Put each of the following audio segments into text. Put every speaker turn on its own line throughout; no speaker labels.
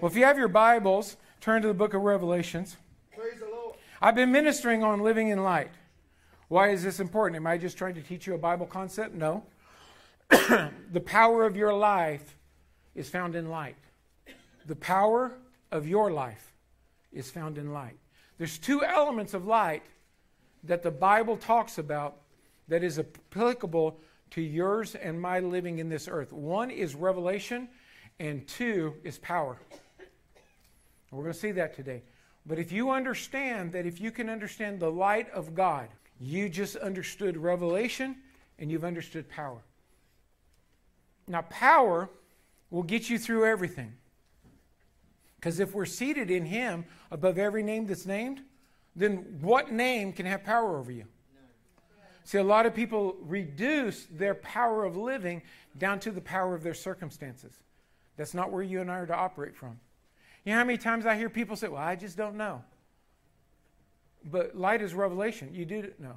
Well, if you have your Bibles, turn to the book of Revelations.
Praise the Lord.
I've been ministering on living in light. Why is this important? Am I just trying to teach you a Bible concept? No. the power of your life is found in light. The power of your life is found in light. There's two elements of light that the Bible talks about that is applicable to yours and my living in this earth. One is revelation, and two is power. We're going to see that today. But if you understand that if you can understand the light of God, you just understood revelation and you've understood power. Now, power will get you through everything. Because if we're seated in Him above every name that's named, then what name can have power over you? See, a lot of people reduce their power of living down to the power of their circumstances. That's not where you and I are to operate from. You know how many times I hear people say, Well, I just don't know. But light is revelation. You do know.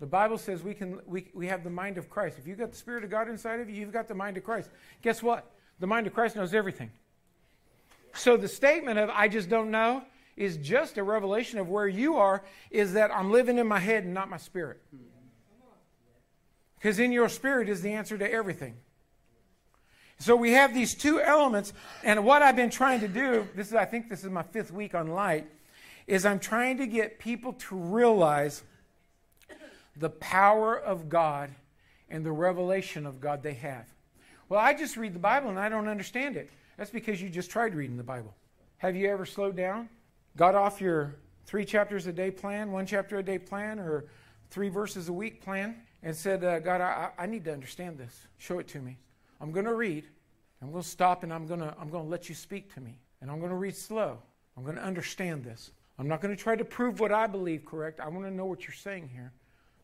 The Bible says we, can, we, we have the mind of Christ. If you've got the Spirit of God inside of you, you've got the mind of Christ. Guess what? The mind of Christ knows everything. So the statement of, I just don't know, is just a revelation of where you are, is that I'm living in my head and not my spirit. Because in your spirit is the answer to everything. So we have these two elements, and what I've been trying to do, this is I think this is my fifth week on light, is I'm trying to get people to realize the power of God and the revelation of God they have. Well, I just read the Bible and I don't understand it. That's because you just tried reading the Bible. Have you ever slowed down? Got off your three chapters a day plan, one chapter a day plan, or three verses a week plan, and said, uh, God, I, I need to understand this. Show it to me. I'm going to read. I'm going to stop and I'm going to, I'm going to let you speak to me. And I'm going to read slow. I'm going to understand this. I'm not going to try to prove what I believe correct. I want to know what you're saying here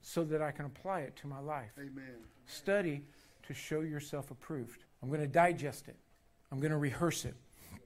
so that I can apply it to my life.
Amen.
Study to show yourself approved. I'm going to digest it. I'm going to rehearse it.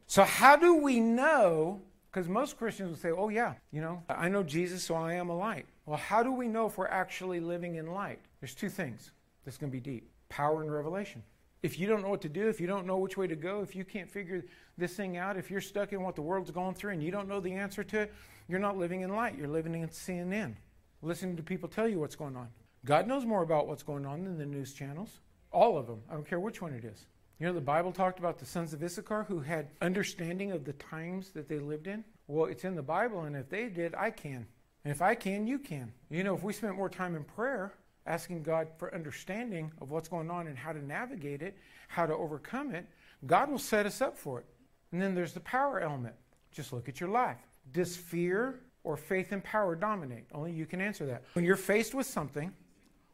So, how do we know? Because most Christians will say, oh, yeah, you know, I know Jesus, so I am a light. Well, how do we know if we're actually living in light? There's two things that's going to be deep power and revelation. If you don't know what to do, if you don't know which way to go, if you can't figure this thing out, if you're stuck in what the world's going through and you don't know the answer to it, you're not living in light. You're living in CNN, listening to people tell you what's going on. God knows more about what's going on than the news channels. All of them. I don't care which one it is. You know, the Bible talked about the sons of Issachar who had understanding of the times that they lived in. Well, it's in the Bible, and if they did, I can. And if I can, you can. You know, if we spent more time in prayer, asking God for understanding of what's going on and how to navigate it, how to overcome it, God will set us up for it. And then there's the power element. Just look at your life. Does fear or faith and power dominate? Only you can answer that. When you're faced with something,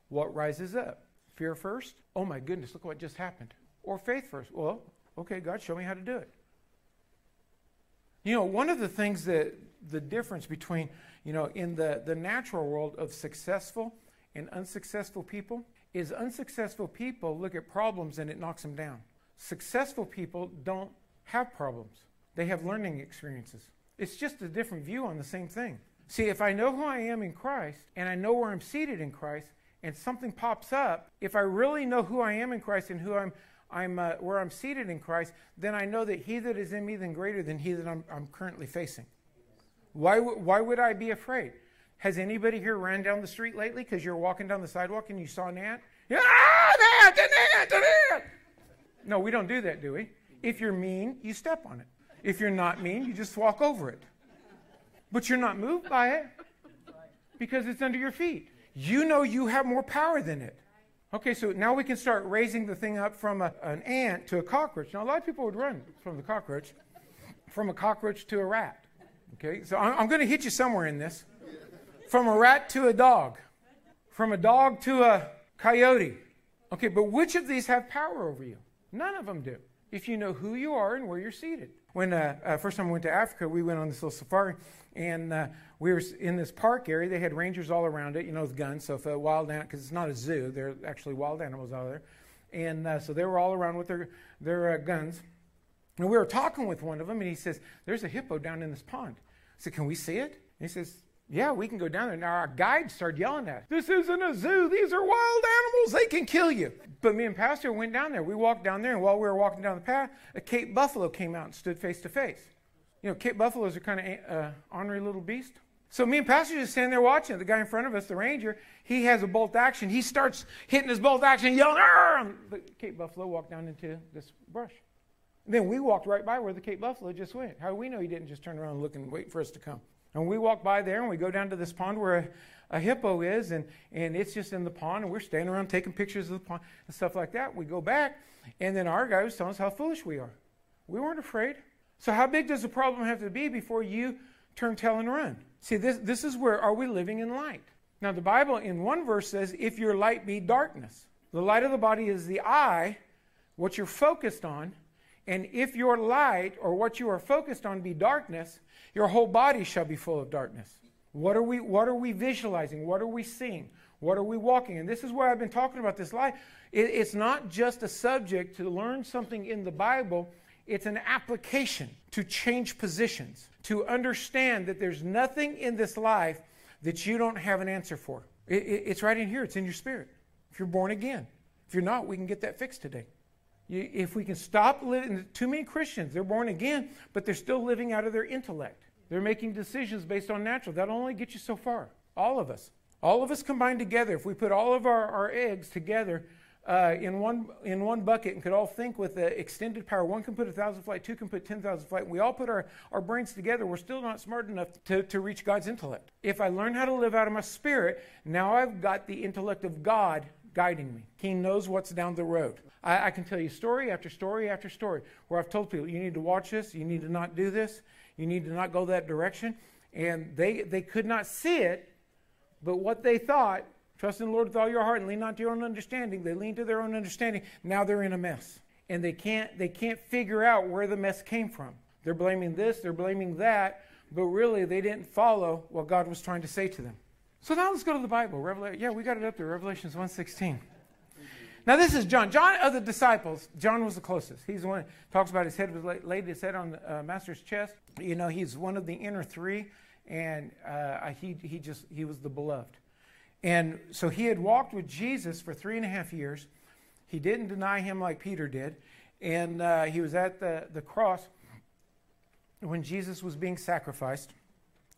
what rises up? Fear first? Oh my goodness, look what just happened. Or faith first? Well, okay, God, show me how to do it. You know, one of the things that the difference between, you know, in the, the natural world of successful and unsuccessful people is unsuccessful people look at problems and it knocks them down. Successful people don't have problems, they have learning experiences. It's just a different view on the same thing. See, if I know who I am in Christ and I know where I'm seated in Christ and something pops up, if I really know who I am in Christ and who I'm, I'm uh, where I'm seated in Christ, then I know that He that is in me than greater than He that I'm, I'm currently facing. Why, w- why would I be afraid? Has anybody here ran down the street lately because you're walking down the sidewalk and you saw an ant? Yeah, ah, an ant, an ant, an ant. No, we don't do that, do we? If you're mean, you step on it. If you're not mean, you just walk over it. But you're not moved by it because it's under your feet. You know you have more power than it. Okay, so now we can start raising the thing up from a, an ant to a cockroach. Now, a lot of people would run from the cockroach, from a cockroach to a rat. Okay, so I'm, I'm going to hit you somewhere in this. From a rat to a dog, from a dog to a coyote. Okay, but which of these have power over you? None of them do. If you know who you are and where you're seated. When uh, uh, first time we went to Africa, we went on this little safari, and uh, we were in this park area. They had rangers all around it, you know, with guns. So if a wild animal, because it's not a zoo, there are actually wild animals out there, and uh, so they were all around with their their uh, guns. And we were talking with one of them, and he says, "There's a hippo down in this pond." I said, "Can we see it?" And he says, Yeah, we can go down there. Now, our guide started yelling at us. This isn't a zoo. These are wild animals. They can kill you. But me and Pastor went down there. We walked down there, and while we were walking down the path, a Cape buffalo came out and stood face to face. You know, Cape buffaloes are kind of uh, ornery little beast. So me and Pastor just standing there watching. The guy in front of us, the ranger, he has a bolt action. He starts hitting his bolt action, yelling, and the Cape buffalo walked down into this brush. then we walked right by where the Cape buffalo just went. How do we know he didn't just turn around and look and wait for us to come? And we walk by there and we go down to this pond where a, a hippo is, and, and it's just in the pond, and we're standing around taking pictures of the pond and stuff like that. We go back, and then our guy was telling us how foolish we are. We weren't afraid. So, how big does the problem have to be before you turn tail and run? See, this, this is where are we living in light? Now, the Bible in one verse says, if your light be darkness. The light of the body is the eye, what you're focused on. And if your light or what you are focused on be darkness, your whole body shall be full of darkness. What are we, what are we visualizing? What are we seeing? What are we walking? And this is where I've been talking about this light. It, it's not just a subject to learn something in the Bible, it's an application to change positions, to understand that there's nothing in this life that you don't have an answer for. It, it, it's right in here, it's in your spirit. If you're born again, if you're not, we can get that fixed today. You, if we can stop living, too many Christians, they're born again, but they're still living out of their intellect. They're making decisions based on natural. That'll only get you so far. All of us. All of us combined together, if we put all of our, our eggs together uh, in, one, in one bucket and could all think with the extended power, one can put a thousand flight, two can put 10,000 flight, and we all put our, our brains together, we're still not smart enough to, to reach God's intellect. If I learn how to live out of my spirit, now I've got the intellect of God guiding me. He knows what's down the road. I, I, can tell you story after story after story where I've told people, you need to watch this, you need to not do this, you need to not go that direction. And they, they could not see it, but what they thought, trust in the Lord with all your heart and lean not to your own understanding, they lean to their own understanding. Now they're in a mess. And they can't, they can't figure out where the mess came from. They're blaming this, they're blaming that, but really they didn't follow what God was trying to say to them. So now let's go to the Bible. Revelation, yeah, we got it up there, Revelations 1.16. Now, this is John. John of the disciples, John was the closest. He's the one talks about his head was laid his head on the uh, master's chest. You know, he's one of the inner three, and uh, he, he just, he was the beloved. And so he had walked with Jesus for three and a half years. He didn't deny him like Peter did. And uh, he was at the, the cross when Jesus was being sacrificed.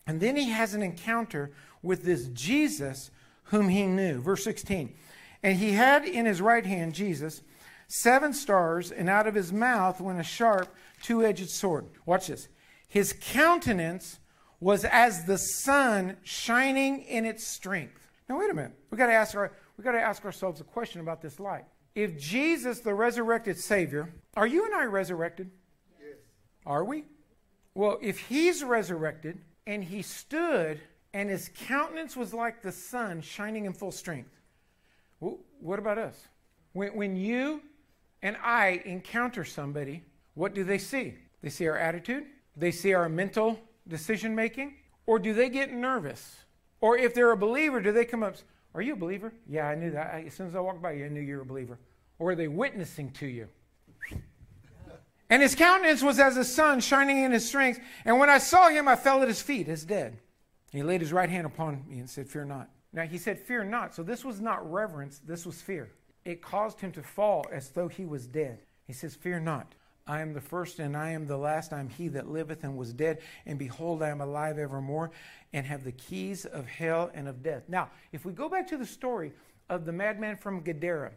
And then he has an encounter with this Jesus whom he knew. Verse 16. And he had in his right hand, Jesus, seven stars, and out of his mouth went a sharp, two edged sword. Watch this. His countenance was as the sun shining in its strength. Now, wait a minute. We've got to ask, our, we got to ask ourselves a question about this light. If Jesus, the resurrected Savior, are you and I resurrected? Yes. Are we? Well, if he's resurrected and he stood and his countenance was like the sun shining in full strength, well, what about us? When, when you and I encounter somebody, what do they see? They see our attitude, they see our mental decision making, or do they get nervous? Or if they're a believer, do they come up, Are you a believer? Yeah, I knew that. As soon as I walked by you, I knew you were a believer. Or are they witnessing to you? And his countenance was as the sun shining in his strength. And when I saw him, I fell at his feet as dead. He laid his right hand upon me and said, Fear not. Now he said, Fear not. So this was not reverence, this was fear. It caused him to fall as though he was dead. He says, Fear not. I am the first and I am the last. I am he that liveth and was dead. And behold, I am alive evermore and have the keys of hell and of death. Now, if we go back to the story of the madman from Gadara,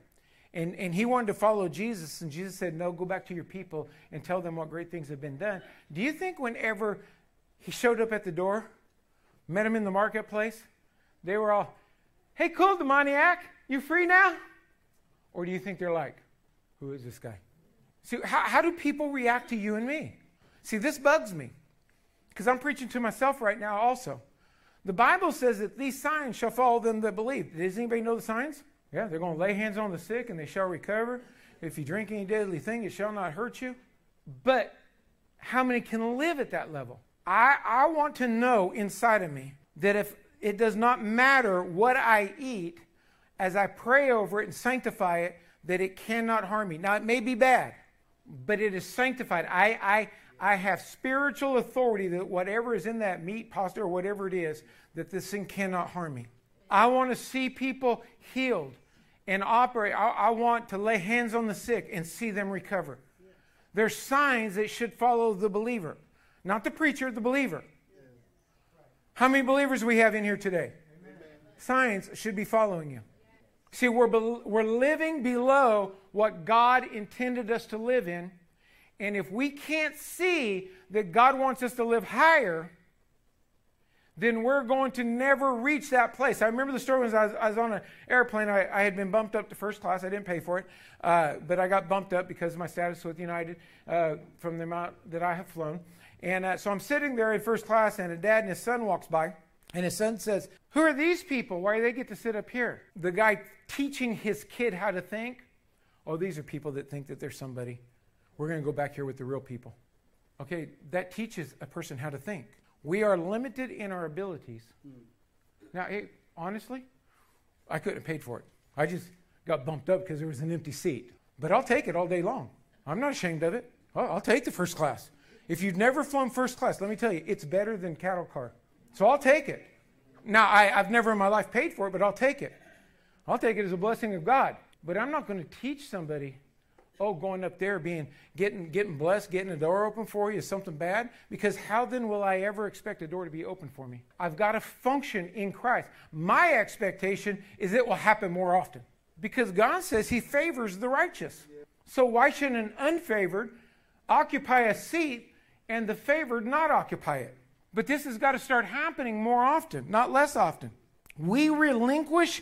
and, and he wanted to follow Jesus, and Jesus said, No, go back to your people and tell them what great things have been done. Do you think whenever he showed up at the door, met him in the marketplace, they were all, hey, cool, demoniac, you free now? Or do you think they're like, who is this guy? See, how, how do people react to you and me? See, this bugs me because I'm preaching to myself right now also. The Bible says that these signs shall follow them that believe. Does anybody know the signs? Yeah, they're going to lay hands on the sick and they shall recover. If you drink any deadly thing, it shall not hurt you. But how many can live at that level? I, I want to know inside of me that if it does not matter what I eat as I pray over it and sanctify it, that it cannot harm me. Now, it may be bad, but it is sanctified. I, I, I have spiritual authority that whatever is in that meat, pasta, or whatever it is, that this thing cannot harm me. I want to see people healed and operate. I, I want to lay hands on the sick and see them recover. There's signs that should follow the believer, not the preacher, the believer. How many believers we have in here today? Signs should be following you. See, we're, be- we're living below what God intended us to live in. And if we can't see that God wants us to live higher, then we're going to never reach that place. I remember the story when I was, I was on an airplane. I, I, had been bumped up to first class. I didn't pay for it, uh, but I got bumped up because of my status with United uh, from the amount that I have flown. And uh, so I'm sitting there in first class, and a dad and his son walks by, and his son says, "Who are these people? Why do they get to sit up here?" The guy teaching his kid how to think. Oh, these are people that think that they're somebody. We're going to go back here with the real people. Okay, that teaches a person how to think. We are limited in our abilities. Hmm. Now, hey, honestly, I couldn't have paid for it. I just got bumped up because there was an empty seat. But I'll take it all day long. I'm not ashamed of it. I'll, I'll take the first class. If you've never flown first class, let me tell you, it's better than cattle car. So I'll take it. Now, I, I've never in my life paid for it, but I'll take it. I'll take it as a blessing of God. But I'm not going to teach somebody oh, going up there, being getting getting blessed, getting a door open for you is something bad? Because how then will I ever expect a door to be open for me? I've got to function in Christ. My expectation is it will happen more often. Because God says He favors the righteous. So why shouldn't an unfavored occupy a seat and the favored not occupy it? But this has got to start happening more often, not less often. We relinquish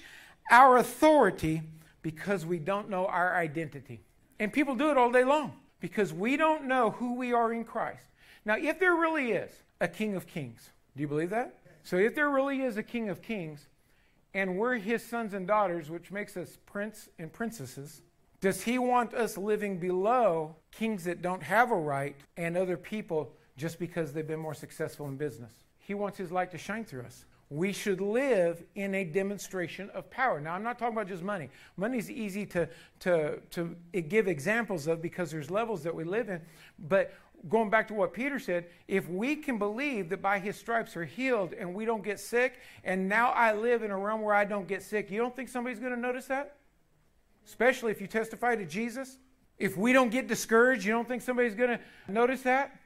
our authority because we don't know our identity. And people do it all day long because we don't know who we are in Christ. Now, if there really is a King of Kings, do you believe that? So, if there really is a King of Kings, and we're his sons and daughters, which makes us prince and princesses, does he want us living below kings that don't have a right and other people just because they've been more successful in business? He wants his light to shine through us we should live in a demonstration of power. Now, I'm not talking about just money. Money is easy to, to, to give examples of because there's levels that we live in. But going back to what Peter said, if we can believe that by his stripes are healed and we don't get sick, and now I live in a realm where I don't get sick, you don't think somebody's going to notice that? Especially if you testify to Jesus? If we don't get discouraged, you don't think somebody's going to notice that?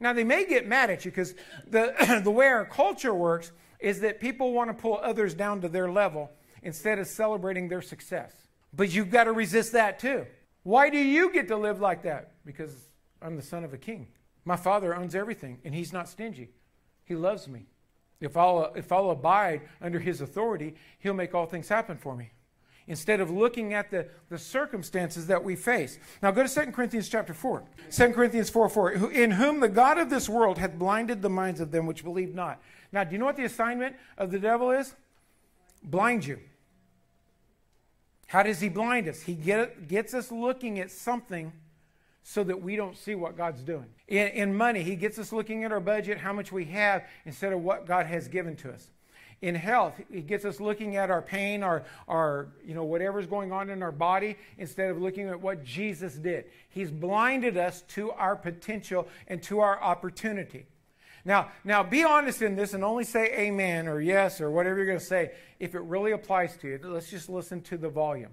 Now, they may get mad at you because the, the way our culture works is that people want to pull others down to their level instead of celebrating their success. But you've got to resist that too. Why do you get to live like that? Because I'm the son of a king. My father owns everything, and he's not stingy. He loves me. If I'll, if I'll abide under his authority, he'll make all things happen for me instead of looking at the, the circumstances that we face. Now go to 2 Corinthians chapter 4. 2 Corinthians 4 4. In whom the God of this world hath blinded the minds of them which believe not. Now, do you know what the assignment of the devil is? Blind you. How does he blind us? He get, gets us looking at something so that we don't see what God's doing. In, in money, he gets us looking at our budget, how much we have, instead of what God has given to us in health. It gets us looking at our pain our, our you know whatever's going on in our body instead of looking at what jesus did. He's blinded us to our potential and to our opportunity. Now now be honest in this and only say amen or yes or whatever you're going to say. If it really applies to you let's just listen to the volume.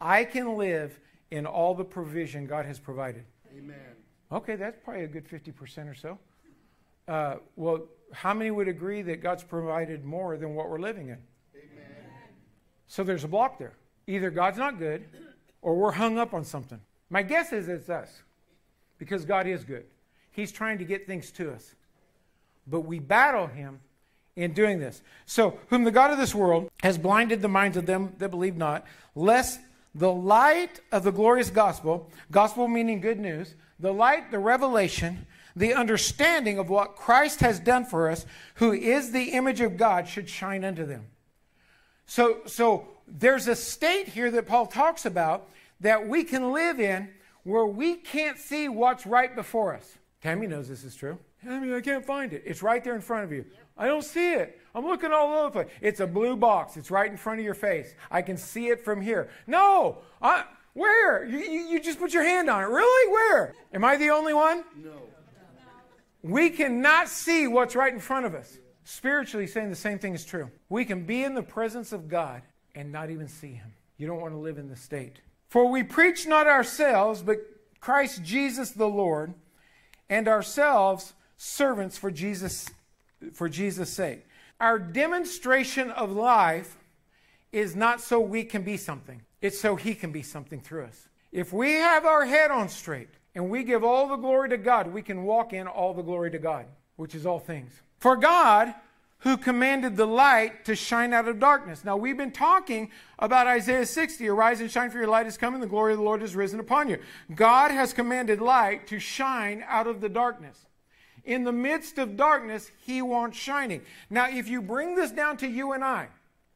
I can live in all the provision god has provided.
Amen.
Okay that's probably a good 50% or so. Uh, well how many would agree that God's provided more than what we're living in? Amen. So there's a block there. Either God's not good or we're hung up on something. My guess is it's us because God is good. He's trying to get things to us. But we battle Him in doing this. So, whom the God of this world has blinded the minds of them that believe not, lest the light of the glorious gospel, gospel meaning good news, the light, the revelation the understanding of what Christ has done for us, who is the image of God, should shine unto them. So, so there's a state here that Paul talks about that we can live in where we can't see what's right before us. Tammy knows this is true. Mean, I can't find it. It's right there in front of you. I don't see it. I'm looking all over the place. It's a blue box. It's right in front of your face. I can see it from here. No, I, Where? You, you, you just put your hand on it. Really? Where? Am I the only one?
No.
We cannot see what's right in front of us. Spiritually, saying the same thing is true. We can be in the presence of God and not even see Him. You don't want to live in this state. For we preach not ourselves, but Christ Jesus the Lord, and ourselves servants for Jesus for Jesus' sake. Our demonstration of life is not so we can be something. It's so he can be something through us. If we have our head on straight and we give all the glory to God, we can walk in all the glory to God, which is all things. For God, who commanded the light to shine out of darkness. Now, we've been talking about Isaiah 60 Arise and shine, for your light is coming, the glory of the Lord is risen upon you. God has commanded light to shine out of the darkness. In the midst of darkness, He wants shining. Now, if you bring this down to you and I,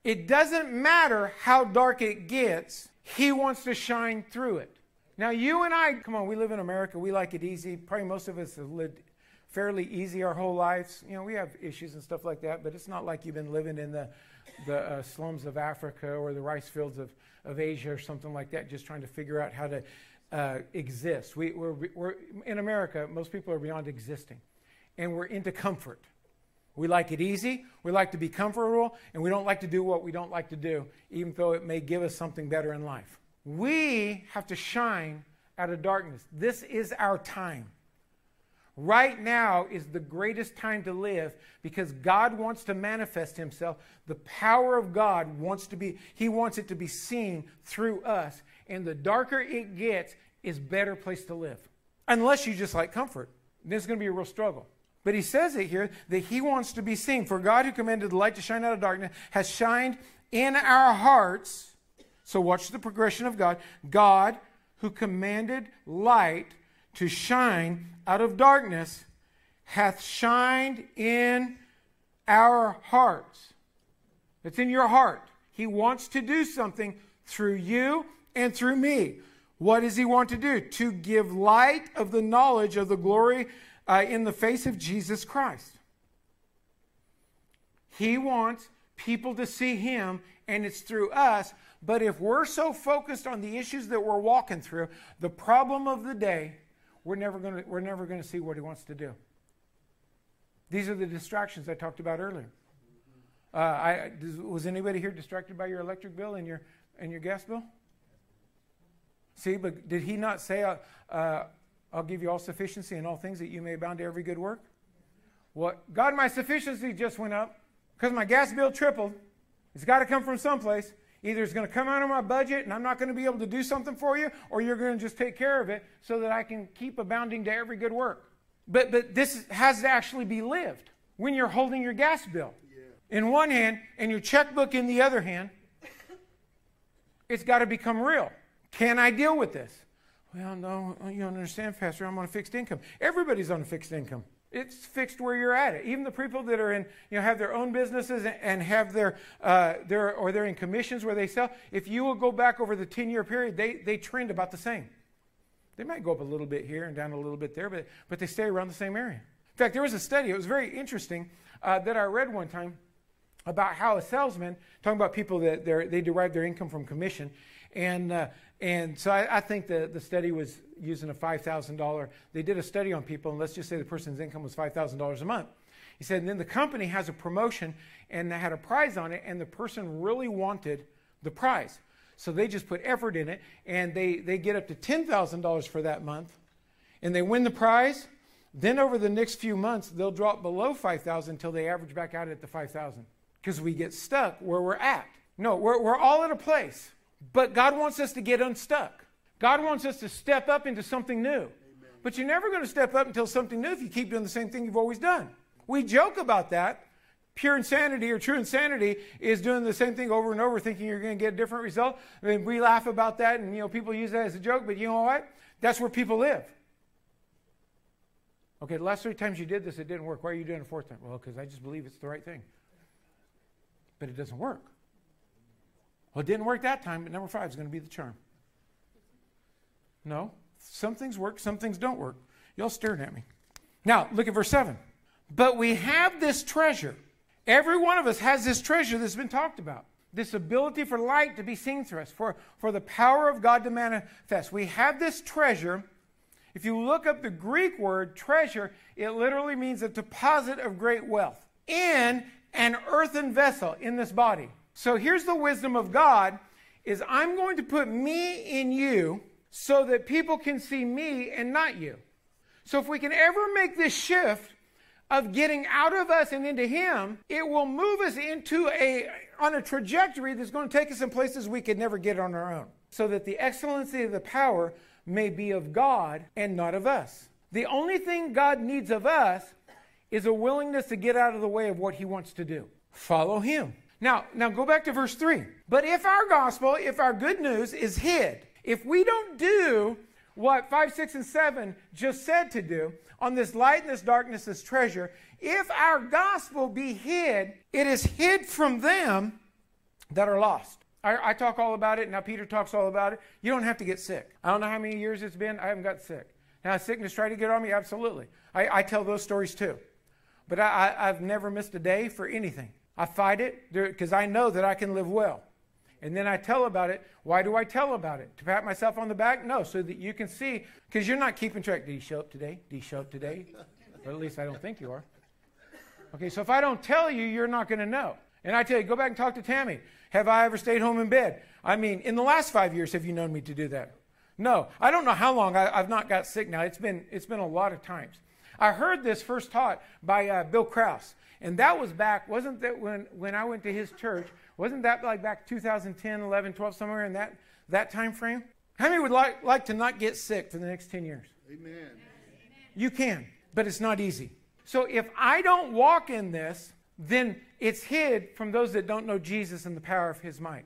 it doesn't matter how dark it gets, He wants to shine through it. Now, you and I, come on, we live in America. We like it easy. Probably most of us have lived fairly easy our whole lives. You know, we have issues and stuff like that, but it's not like you've been living in the, the uh, slums of Africa or the rice fields of, of Asia or something like that, just trying to figure out how to uh, exist. We, we're, we're, in America, most people are beyond existing, and we're into comfort. We like it easy, we like to be comfortable, and we don't like to do what we don't like to do, even though it may give us something better in life. We have to shine out of darkness. This is our time. Right now is the greatest time to live because God wants to manifest himself. The power of God wants to be he wants it to be seen through us. And the darker it gets is better place to live. Unless you just like comfort. Then it's going to be a real struggle. But he says it here that he wants to be seen. For God who commanded the light to shine out of darkness has shined in our hearts. So watch the progression of God. God who commanded light to shine out of darkness hath shined in our hearts. It's in your heart. He wants to do something through you and through me. What does he want to do? To give light of the knowledge of the glory uh, in the face of Jesus Christ. He wants people to see him, and it's through us. But if we're so focused on the issues that we're walking through, the problem of the day we're never going to we're never going to see what he wants to do. These are the distractions I talked about earlier. Uh, I, was anybody here distracted by your electric bill and your and your gas bill? See, but did he not say, uh, uh, "I'll give you all sufficiency in all things that you may abound to every good work"? What God, my sufficiency just went up because my gas bill tripled. It's got to come from someplace. Either it's going to come out of my budget and I'm not going to be able to do something for you, or you're going to just take care of it so that I can keep abounding to every good work. But, but this has to actually be lived when you're holding your gas bill yeah. in one hand and your checkbook in the other hand. It's got to become real. Can I deal with this? Well, no, you don't understand, Pastor. I'm on a fixed income. Everybody's on a fixed income it's fixed where you're at it. Even the people that are in, you know, have their own businesses and have their, uh, their or they're in commissions where they sell. If you will go back over the 10 year period, they, they trend about the same. They might go up a little bit here and down a little bit there, but, but they stay around the same area. In fact, there was a study, it was very interesting, uh, that I read one time about how a salesman, talking about people that they derive their income from commission, and uh, and so I, I, think the, the study was using a $5,000. They did a study on people, and let's just say the person's income was $5,000 a month. He said, and then the company has a promotion and they had a prize on it, and the person really wanted the prize. So they just put effort in it, and they, they get up to $10,000 for that month, and they win the prize. Then over the next few months, they'll drop below 5,000 until they average back out at the 5,000 because we get stuck where we're at. No, we're, we're all at a place but God wants us to get unstuck. God wants us to step up into something new. Amen. But you're never going to step up until something new if you keep doing the same thing you've always done. We joke about that. Pure insanity or true insanity is doing the same thing over and over, thinking you're going to get a different result. I mean, we laugh about that, and you know people use that as a joke. But you know what? That's where people live. Okay, the last three times you did this, it didn't work. Why are you doing it a fourth time? Well, because I just believe it's the right thing. But it doesn't work. Well, it didn't work that time, but number five is going to be the charm. No, some things work, some things don't work. Y'all staring at me. Now, look at verse 7. But we have this treasure. Every one of us has this treasure that's been talked about. this ability for light to be seen through us, for, for the power of God to manifest. We have this treasure. If you look up the Greek word treasure, it literally means a deposit of great wealth in an earthen vessel in this body. So here's the wisdom of God is I'm going to put me in you so that people can see me and not you. So if we can ever make this shift of getting out of us and into him, it will move us into a on a trajectory that's going to take us in places we could never get on our own. So that the excellency of the power may be of God and not of us. The only thing God needs of us is a willingness to get out of the way of what he wants to do. Follow him. Now, now go back to verse 3. But if our gospel, if our good news is hid, if we don't do what 5, 6, and 7 just said to do on this light and this darkness, this treasure, if our gospel be hid, it is hid from them that are lost. I, I, talk all about it. Now Peter talks all about it. You don't have to get sick. I don't know how many years it's been. I haven't got sick. Now sickness tried to get on me. Absolutely. I, I tell those stories too. But I, I've never missed a day for anything. I fight it because I know that I can live well. And then I tell about it. Why do I tell about it? To pat myself on the back? No, so that you can see, because you're not keeping track. Did he show up today? Did he show up today? or at least I don't think you are. Okay, so if I don't tell you, you're not going to know. And I tell you, go back and talk to Tammy. Have I ever stayed home in bed? I mean, in the last five years, have you known me to do that? No. I don't know how long I, have not got sick now. It's been, it's been a lot of times. I heard this first taught by uh, Bill Krause. And that was back, wasn't that when, when I went to his church, wasn't that like back 2010, 11, 12, somewhere in that, that time frame? How many would like, like to not get sick for the next 10 years?
Amen.
You can, but it's not easy. So if I don't walk in this, then it's hid from those that don't know Jesus and the power of his might.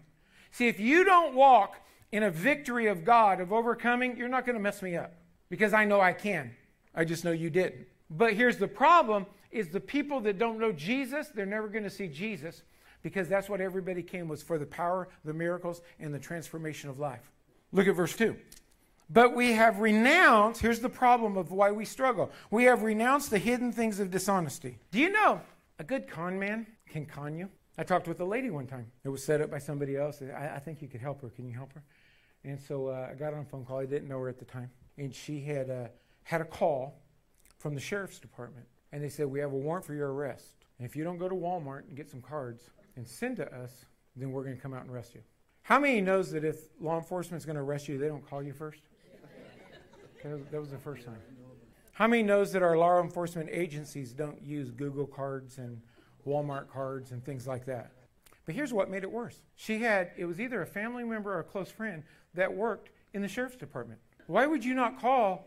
See, if you don't walk in a victory of God, of overcoming, you're not going to mess me up because I know I can. I just know you didn't. But here's the problem is the people that don't know Jesus, they're never going to see Jesus because that's what everybody came was for the power, the miracles, and the transformation of life. Look at verse 2. But we have renounced, here's the problem of why we struggle. We have renounced the hidden things of dishonesty. Do you know a good con man can con you? I talked with a lady one time. It was set up by somebody else. I, I think you could help her. Can you help her? And so uh, I got on a phone call. I didn't know her at the time. And she had, uh, had a call from the sheriff's department and they said, We have a warrant for your arrest. And if you don't go to Walmart and get some cards and send to us, then we're going to come out and arrest you. How many knows that if law enforcement is going to arrest you, they don't call you first? that was the first time. How many knows that our law enforcement agencies don't use Google cards and Walmart cards and things like that? But here's what made it worse. She had, it was either a family member or a close friend that worked in the sheriff's department. Why would you not call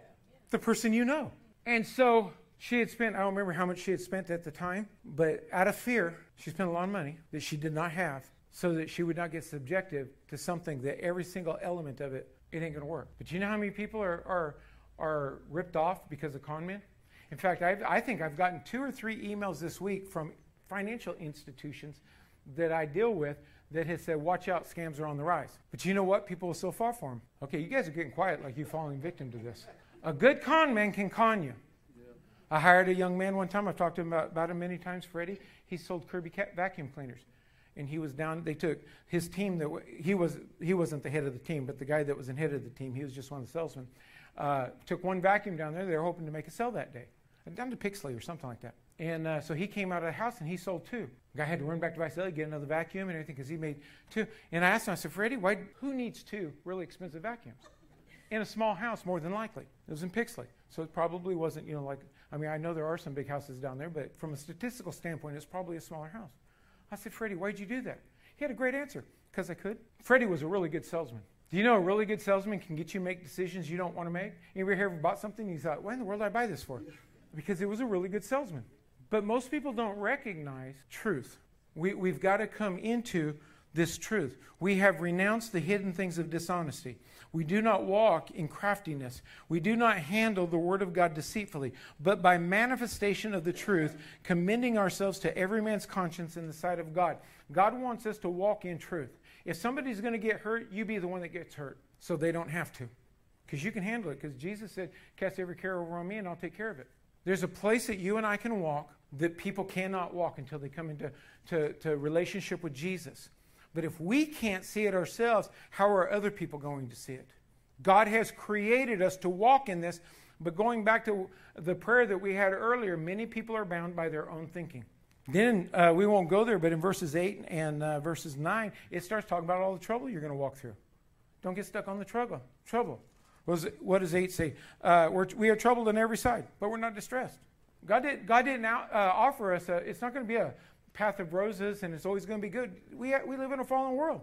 the person you know? And so she had spent, I don't remember how much she had spent at the time, but out of fear, she spent a lot of money that she did not have so that she would not get subjective to something that every single element of it, it ain't going to work. But you know how many people are, are, are ripped off because of con men? In fact, I've, I think I've gotten two or three emails this week from financial institutions that I deal with that has said, watch out, scams are on the rise. But you know what? People are so far for them. Okay, you guys are getting quiet like you're falling victim to this. A good con man can con you. I hired a young man one time. I've talked to him about, about him many times, Freddie. He sold Kirby vacuum cleaners. And he was down, they took his team, that he, was, he wasn't the head of the team, but the guy that was in head of the team, he was just one of the salesmen, uh, took one vacuum down there. They were hoping to make a sale that day, down to Pixley or something like that. And uh, so he came out of the house and he sold two. The guy had to run back to Visalia, get another vacuum and everything because he made two. And I asked him, I said, Freddie, why, who needs two really expensive vacuums? In a small house, more than likely. It was in Pixley. So it probably wasn't, you know, like I mean, I know there are some big houses down there, but from a statistical standpoint, it's probably a smaller house. I said, Freddie, why'd you do that? He had a great answer because I could. Freddie was a really good salesman. Do you know a really good salesman can get you make decisions you don't want to make? You ever ever bought something and you thought, why in the world did I buy this for? Because it was a really good salesman. But most people don't recognize truth. We, we've got to come into this truth. We have renounced the hidden things of dishonesty. We do not walk in craftiness. We do not handle the word of God deceitfully, but by manifestation of the truth, commending ourselves to every man's conscience in the sight of God. God wants us to walk in truth. If somebody's going to get hurt, you be the one that gets hurt so they don't have to. Because you can handle it. Because Jesus said, Cast every care over on me and I'll take care of it. There's a place that you and I can walk that people cannot walk until they come into to, to relationship with Jesus. But if we can't see it ourselves, how are other people going to see it? God has created us to walk in this, but going back to the prayer that we had earlier, many people are bound by their own thinking. Then uh, we won't go there, but in verses 8 and uh, verses 9, it starts talking about all the trouble you're going to walk through. Don't get stuck on the trouble. Trouble. What does 8 say? Uh, we're, we are troubled on every side, but we're not distressed. God, did, God didn't out, uh, offer us, a, it's not going to be a path of roses and it's always going to be good. We, we live in a fallen world.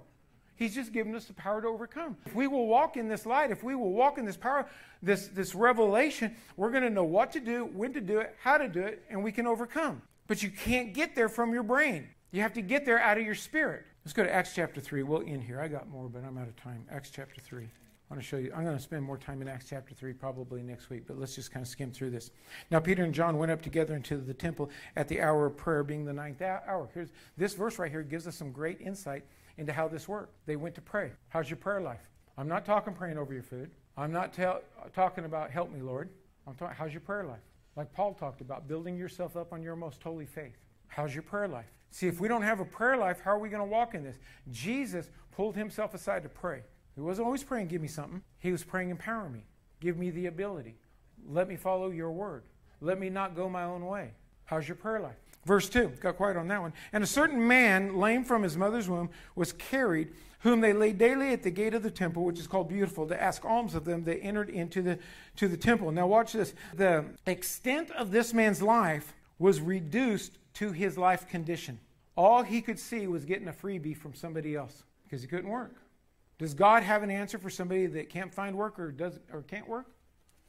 He's just given us the power to overcome. If we will walk in this light, if we will walk in this power, this, this revelation, we're going to know what to do, when to do it, how to do it, and we can overcome. But you can't get there from your brain. You have to get there out of your spirit. Let's go to Acts chapter 3. We'll end here. I got more, but I'm out of time. Acts chapter 3. I want to show you. I'm going to spend more time in Acts chapter 3 probably next week, but let's just kind of skim through this. Now, Peter and John went up together into the temple at the hour of prayer, being the ninth hour. Here's, this verse right here gives us some great insight into how this worked. They went to pray. How's your prayer life? I'm not talking praying over your food. I'm not tell, talking about help me, Lord. I'm talking, how's your prayer life? Like Paul talked about, building yourself up on your most holy faith. How's your prayer life? See, if we don't have a prayer life, how are we going to walk in this? Jesus pulled himself aside to pray. He wasn't always praying, give me something. He was praying, empower me. Give me the ability. Let me follow your word. Let me not go my own way. How's your prayer life? Verse 2, got quiet on that one. And a certain man, lame from his mother's womb, was carried, whom they laid daily at the gate of the temple, which is called Beautiful, to ask alms of them that entered into the, to the temple. Now, watch this. The extent of this man's life was reduced to his life condition. All he could see was getting a freebie from somebody else because he couldn't work. Does God have an answer for somebody that can't find work or does or can't work?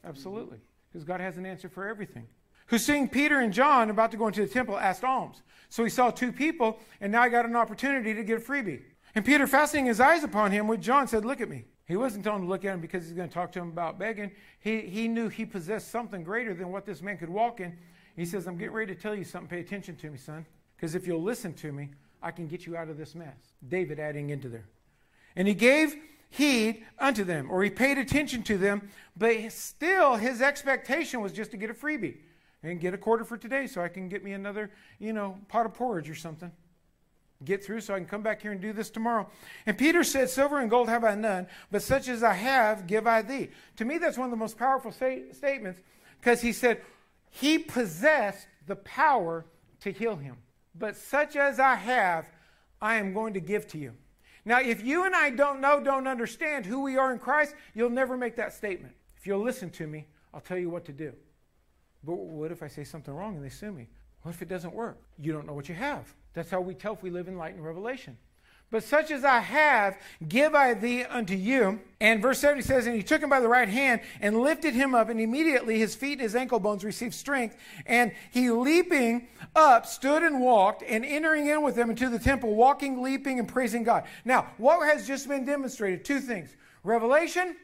Absolutely. Because God has an answer for everything. Who's seeing Peter and John about to go into the temple asked alms. So he saw two people, and now I got an opportunity to get a freebie. And Peter, fastening his eyes upon him with John, said, Look at me. He wasn't telling him to look at him because he's going to talk to him about begging. He, he knew he possessed something greater than what this man could walk in. He says, I'm getting ready to tell you something. Pay attention to me, son. Because if you'll listen to me, I can get you out of this mess. David adding into there. And he gave heed unto them, or he paid attention to them, but still his expectation was just to get a freebie and get a quarter for today so I can get me another, you know, pot of porridge or something. Get through so I can come back here and do this tomorrow. And Peter said, Silver and gold have I none, but such as I have give I thee. To me, that's one of the most powerful statements because he said, He possessed the power to heal him. But such as I have, I am going to give to you. Now, if you and I don't know, don't understand who we are in Christ, you'll never make that statement. If you'll listen to me, I'll tell you what to do. But what if I say something wrong and they sue me? What if it doesn't work? You don't know what you have. That's how we tell if we live in light and revelation. But such as I have, give I thee unto you. And verse 70 says, And he took him by the right hand and lifted him up, and immediately his feet and his ankle bones received strength. And he leaping up stood and walked, and entering in with them into the temple, walking, leaping, and praising God. Now, what has just been demonstrated? Two things revelation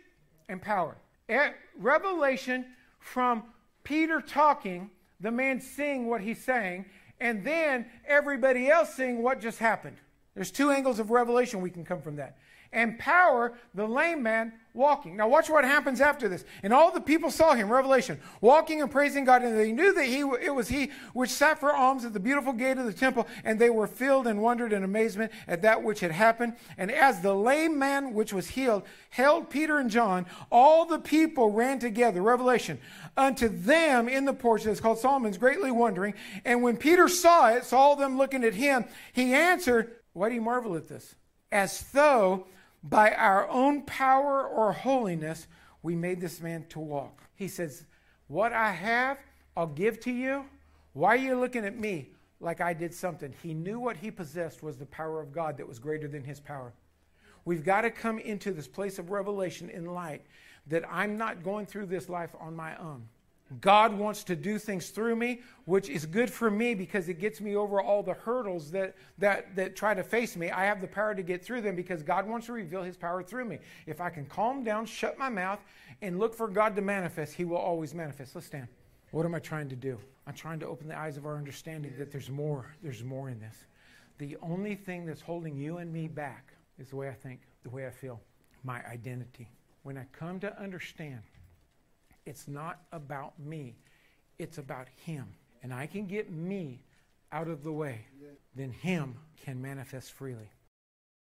and power. Eh, revelation from Peter talking, the man seeing what he's saying, and then everybody else seeing what just happened. There's two angles of revelation we can come from that. And power, the lame man walking. Now, watch what happens after this. And all the people saw him, Revelation, walking and praising God, and they knew that he, it was he which sat for alms at the beautiful gate of the temple, and they were filled and wondered in amazement at that which had happened. And as the lame man which was healed held Peter and John, all the people ran together, Revelation, unto them in the porch that's called Solomon's, greatly wondering. And when Peter saw it, saw them looking at him, he answered, why do you marvel at this? As though by our own power or holiness we made this man to walk. He says, What I have, I'll give to you. Why are you looking at me like I did something? He knew what he possessed was the power of God that was greater than his power. We've got to come into this place of revelation in light that I'm not going through this life on my own. God wants to do things through me, which is good for me because it gets me over all the hurdles that, that, that try to face me. I have the power to get through them because God wants to reveal His power through me. If I can calm down, shut my mouth, and look for God to manifest, He will always manifest. Let's stand. What am I trying to do? I'm trying to open the eyes of our understanding that there's more. There's more in this. The only thing that's holding you and me back is the way I think, the way I feel, my identity. When I come to understand it's not about me, it's about Him. And I can get me out of the way, then Him can manifest freely.